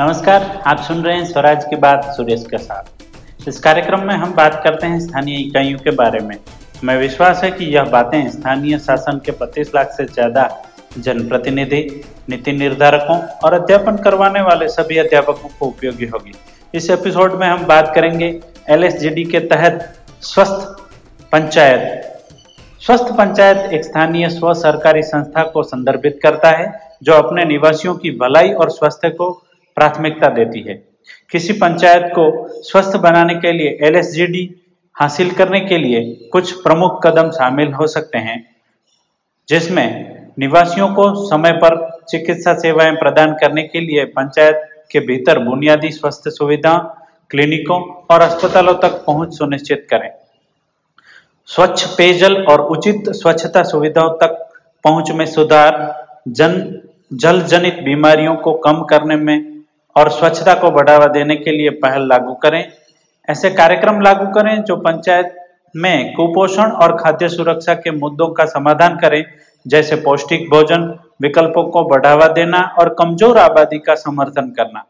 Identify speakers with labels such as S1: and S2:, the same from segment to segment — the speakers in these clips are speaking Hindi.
S1: नमस्कार, आप सुन रहे हैं स्वराज की बात सुरेश के साथ। इस कार्यक्रम में हम बात करते हैं स्थानीय इकाइयों के बारे में। मैं विश्वास है कि यह बातें स्थानीय शासन के पच्चीस लाख से ज़्यादा जनप्रतिनिधि, नीति निर्धारकों और अध्यापन करवाने वाले सभी अध्यापकों को उपयोगी होगी। इस एपिसोड में हम बात करेंगे एल के तहत स्वस्थ पंचायत। स्वस्थ पंचायत एक स्थानीय स्व सरकारी संस्था को संदर्भित करता है, जो अपने निवासियों की भलाई और स्वास्थ्य को प्राथमिकता देती है। किसी पंचायत को स्वस्थ बनाने के लिए एलएसजीडी हासिल करने के लिए कुछ प्रमुख कदम शामिल हो सकते हैं, जिसमें निवासियों को समय पर चिकित्सा सेवाएँ प्रदान करने के लिए पंचायत के भीतर बुनियादी स्वास्थ्य सुविधा, क्लिनिकों और अस्पतालों तक पहुँच सुनिश्चित करें। स्वच्छ, पेयजल और उचित स्वच्छता सुविधाओं तक पहुँच में सुधार, जन जल जनित बीमारियों को कम करने में और स्वच्छता को बढ़ावा देने के लिए पहल लागू करें। ऐसे कार्यक्रम लागू करें जो पंचायत में कुपोषण और खाद्य सुरक्षा के मुद्दों का समाधान करें, जैसे पौष्टिक भोजन, विकल्पों को बढ़ावा देना और कमज़ोर आबादी का समर्थन करना।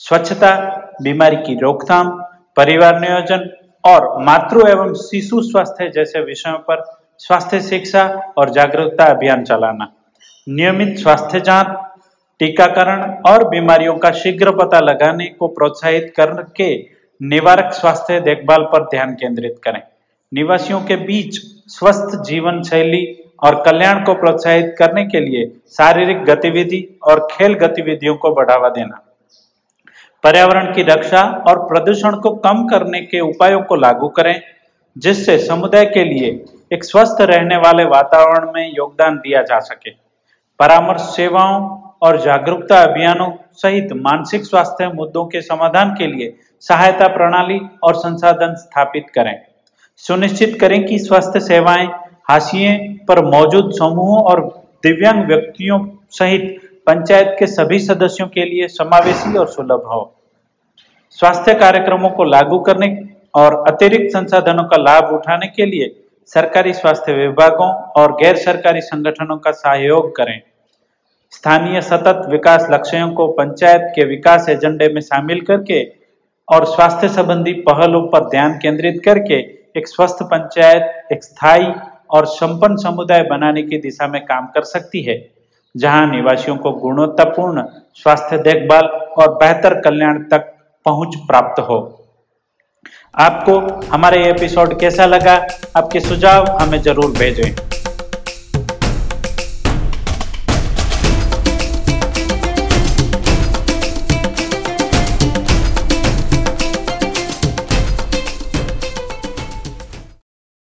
S1: स्वच्छता, बीमारी की रोकथाम, परिवार नियोजन और मातृ एवं शिशु स्वास्थ्य जैसे विषयों पर स्वास्थ्य शिक्षा और जागरूकता अभियान चलाना। नियमित स्वास्थ्य जाँच टीकाकरण और बीमारियों का शीघ्र पता लगाने को प्रोत्साहित करके निवारक स्वास्थ्य देखभाल पर ध्यान केंद्रित करें। निवासियों के बीच स्वस्थ जीवन शैली और कल्याण को प्रोत्साहित करने के लिए शारीरिक गतिविधि और खेल गतिविधियों को बढ़ावा देना। पर्यावरण की रक्षा और प्रदूषण को कम करने के उपायों को लागू करें, जिससे समुदाय के लिए एक स्वस्थ रहने वाले वातावरण में योगदान दिया जा सके। परामर्श सेवाओं और जागरूकता अभियानों सहित मानसिक स्वास्थ्य मुद्दों के समाधान के लिए सहायता प्रणाली और संसाधन स्थापित करें। सुनिश्चित करें कि स्वास्थ्य सेवाएँ हाशिए पर मौजूद समूहों और दिव्यांग व्यक्तियों सहित पंचायत के सभी सदस्यों के लिए समावेशी और सुलभ हो। स्वास्थ्य कार्यक्रमों को लागू करने और अतिरिक्त संसाधनों का लाभ उठाने के लिए सरकारी स्वास्थ्य विभागों और गैर सरकारी संगठनों का सहयोग करें। स्थानीय सतत विकास लक्ष्यों को पंचायत के विकास एजेंडे में शामिल करके और स्वास्थ्य संबंधी पहलों पर ध्यान केंद्रित करके एक स्वस्थ पंचायत, एक स्थायी और संपन्न समुदाय बनाने की दिशा में काम कर सकती है, जहाँ निवासियों को गुणवत्तापूर्ण स्वास्थ्य देखभाल और बेहतर कल्याण तक पहुँच प्राप्त हो। आपको हमारे एपिसोड कैसा लगा? आपके सुझाव हमें ज़रूर भेजें।